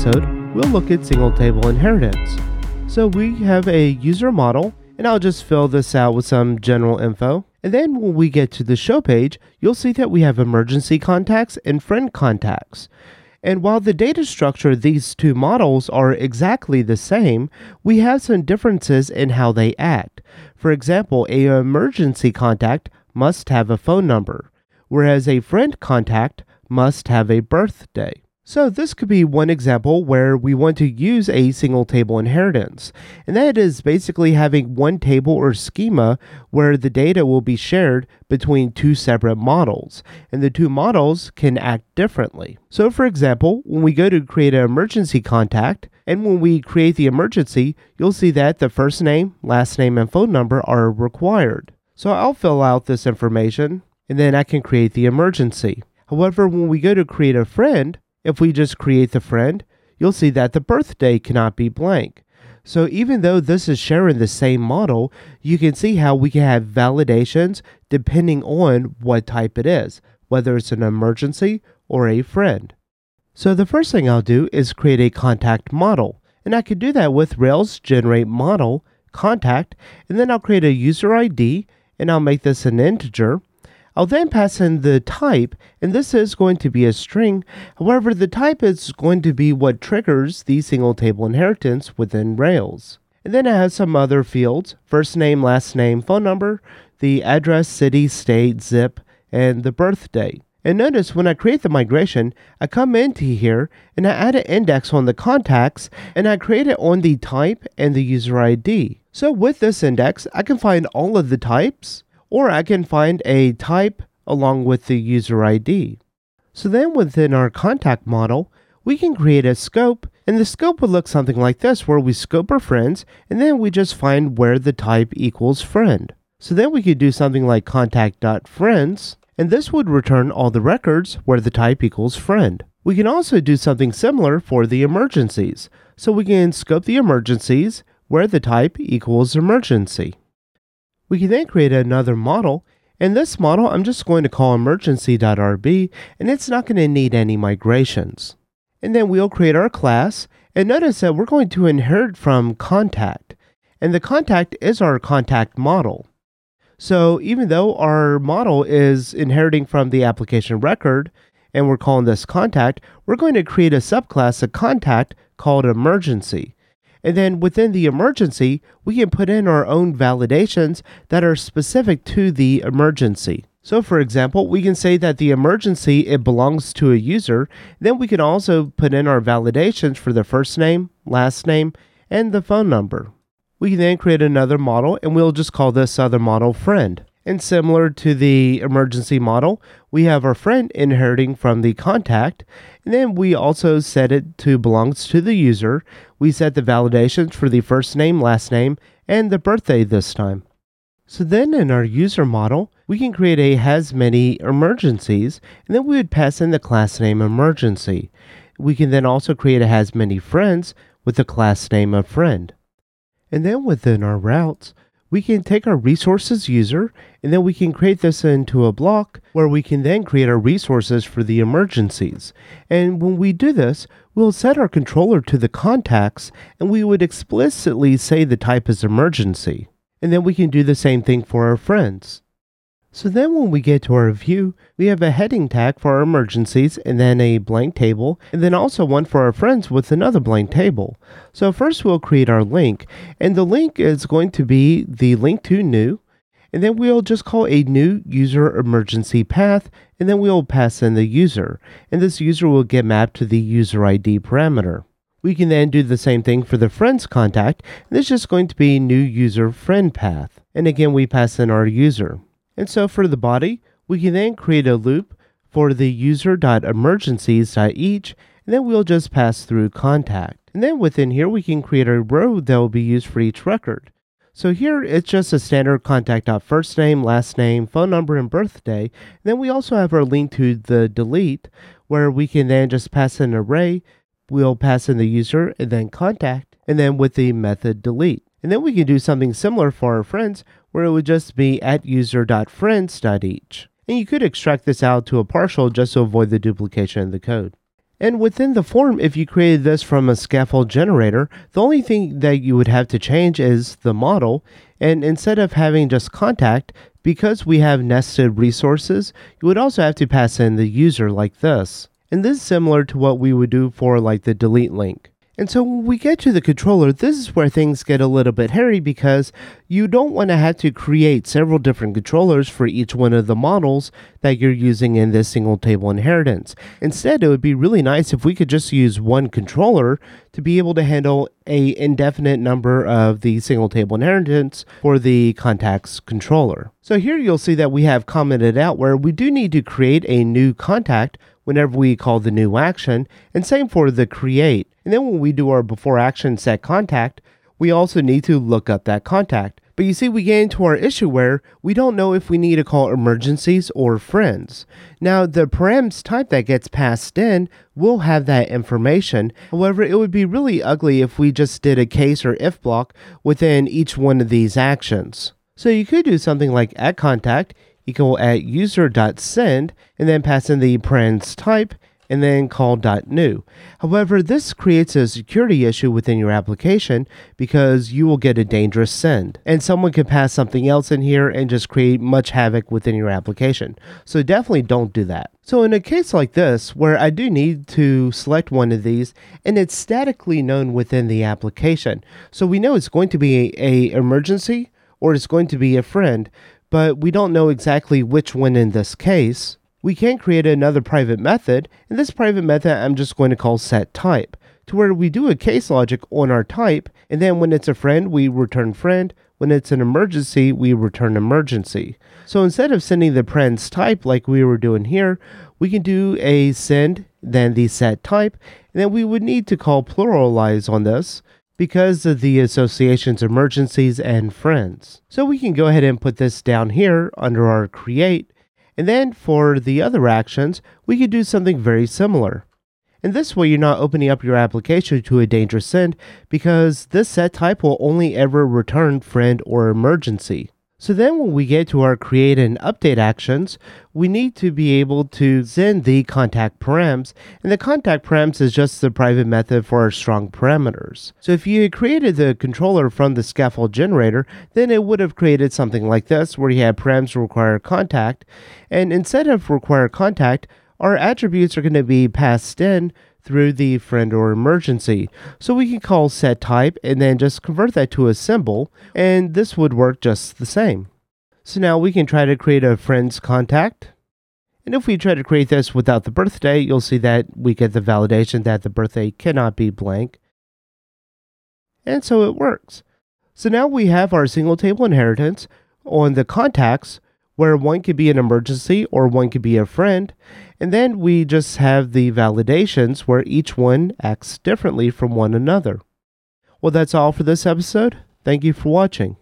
episode, we'll look at single table inheritance. So we have a user model, and I'll just fill this out with some general info. And then when we get to the show page, you'll see that we have emergency contacts and friend contacts. And while the data structure of these two models are exactly the same, we have some differences in how they act. For example, a emergency contact must have a phone number, whereas a friend contact must have a birthday. So this could be one example where we want to use a single table inheritance. And that is basically having one table or schema where the data will be shared between two separate models. And the two models can act differently. So for example, when we go to create an emergency contact, and when we create the emergency, you'll see that the first name, last name, and phone number are required. So I'll fill out this information, and then I can create the emergency. However, when we go to create a friend, if we just create the friend, you'll see that the birthday cannot be blank. So even though this is sharing the same model, you can see how we can have validations depending on what type it is, whether it's an emergency or a friend. So the first thing I'll do is create a contact model. And I can do that with Rails generate model contact, and then I'll create a user ID, and I'll make this an integer, I'll then pass in the type, and this is going to be a string. However, the type is going to be what triggers the single table inheritance within Rails. And then it has some other fields first name, last name, phone number, the address, city, state, zip, and the birth date. And notice when I create the migration, I come into here and I add an index on the contacts and I create it on the type and the user ID. So with this index, I can find all of the types or I can find a type along with the user ID. So then within our contact model, we can create a scope, and the scope would look something like this, where we scope our friends, and then we just find where the type equals friend. So then we could do something like contact.friends, and this would return all the records where the type equals friend. We can also do something similar for the emergencies. So we can scope the emergencies where the type equals emergency. We can then create another model. And this model, I'm just going to call emergency.rb, and it's not going to need any migrations. And then we'll create our class, and notice that we're going to inherit from contact. And the contact is our contact model. So even though our model is inheriting from the application record, and we're calling this contact, we're going to create a subclass of contact called emergency. And then within the emergency, we can put in our own validations that are specific to the emergency. So for example, we can say that the emergency it belongs to a user. Then we can also put in our validations for the first name, last name, and the phone number. We can then create another model and we'll just call this other model friend. And similar to the emergency model, we have our friend inheriting from the contact, and then we also set it to belongs to the user. We set the validations for the first name, last name, and the birthday this time. So then in our user model, we can create a has many emergencies, and then we would pass in the class name emergency. We can then also create a has many friends with the class name of friend. And then within our routes, we can take our resources user and then we can create this into a block where we can then create our resources for the emergencies. And when we do this, we'll set our controller to the contacts and we would explicitly say the type is emergency. And then we can do the same thing for our friends. So then when we get to our view, we have a heading tag for our emergencies and then a blank table and then also one for our friends with another blank table. So first we'll create our link and the link is going to be the link to new and then we'll just call a new user emergency path and then we'll pass in the user and this user will get mapped to the user ID parameter. We can then do the same thing for the friends contact and this is just going to be new user friend path and again we pass in our user. And so for the body, we can then create a loop for the user.emergencies.each, and then we'll just pass through contact. And then within here, we can create a row that will be used for each record. So here, it's just a standard contact.first name, last name, phone number, and birthday. And then we also have our link to the delete, where we can then just pass an array. We'll pass in the user and then contact, and then with the method delete. And then we can do something similar for our friends, where it would just be at user.friends.each. And you could extract this out to a partial just to avoid the duplication of the code. And within the form, if you created this from a scaffold generator, the only thing that you would have to change is the model. And instead of having just contact, because we have nested resources, you would also have to pass in the user like this. And this is similar to what we would do for like the delete link. And so when we get to the controller, this is where things get a little bit hairy because you don't want to have to create several different controllers for each one of the models that you're using in this single table inheritance. Instead, it would be really nice if we could just use one controller to be able to handle a indefinite number of the single table inheritance for the contacts controller. So here you'll see that we have commented out where we do need to create a new contact whenever we call the new action, and same for the create. And then when we do our before action set contact, we also need to look up that contact. But you see, we get into our issue where we don't know if we need to call emergencies or friends. Now, the params type that gets passed in will have that information. However, it would be really ugly if we just did a case or if block within each one of these actions. So you could do something like at contact equal at user.send and then pass in the params type and then call .new. However, this creates a security issue within your application because you will get a dangerous send. And someone can pass something else in here and just create much havoc within your application. So definitely don't do that. So in a case like this, where I do need to select one of these, and it's statically known within the application, so we know it's going to be a, a emergency or it's going to be a friend, but we don't know exactly which one in this case, we can create another private method, and this private method I'm just going to call set type, to where we do a case logic on our type, and then when it's a friend, we return friend, when it's an emergency, we return emergency. So instead of sending the params type like we were doing here, we can do a send, then the set type, and then we would need to call pluralize on this, because of the associations emergencies and friends. So we can go ahead and put this down here under our create. And then for the other actions, we could do something very similar. In this way, you're not opening up your application to a dangerous send because this set type will only ever return friend or emergency. So then when we get to our create and update actions, we need to be able to send the contact params, and the contact params is just the private method for our strong parameters. So if you had created the controller from the scaffold generator, then it would have created something like this where you have params require contact, and instead of require contact, our attributes are going to be passed in through the friend or emergency. So we can call set type and then just convert that to a symbol, and this would work just the same. So now we can try to create a friend's contact. And if we try to create this without the birthday, you'll see that we get the validation that the birthday cannot be blank. And so it works. So now we have our single table inheritance on the contacts where one could be an emergency or one could be a friend. And then we just have the validations where each one acts differently from one another. Well, that's all for this episode. Thank you for watching.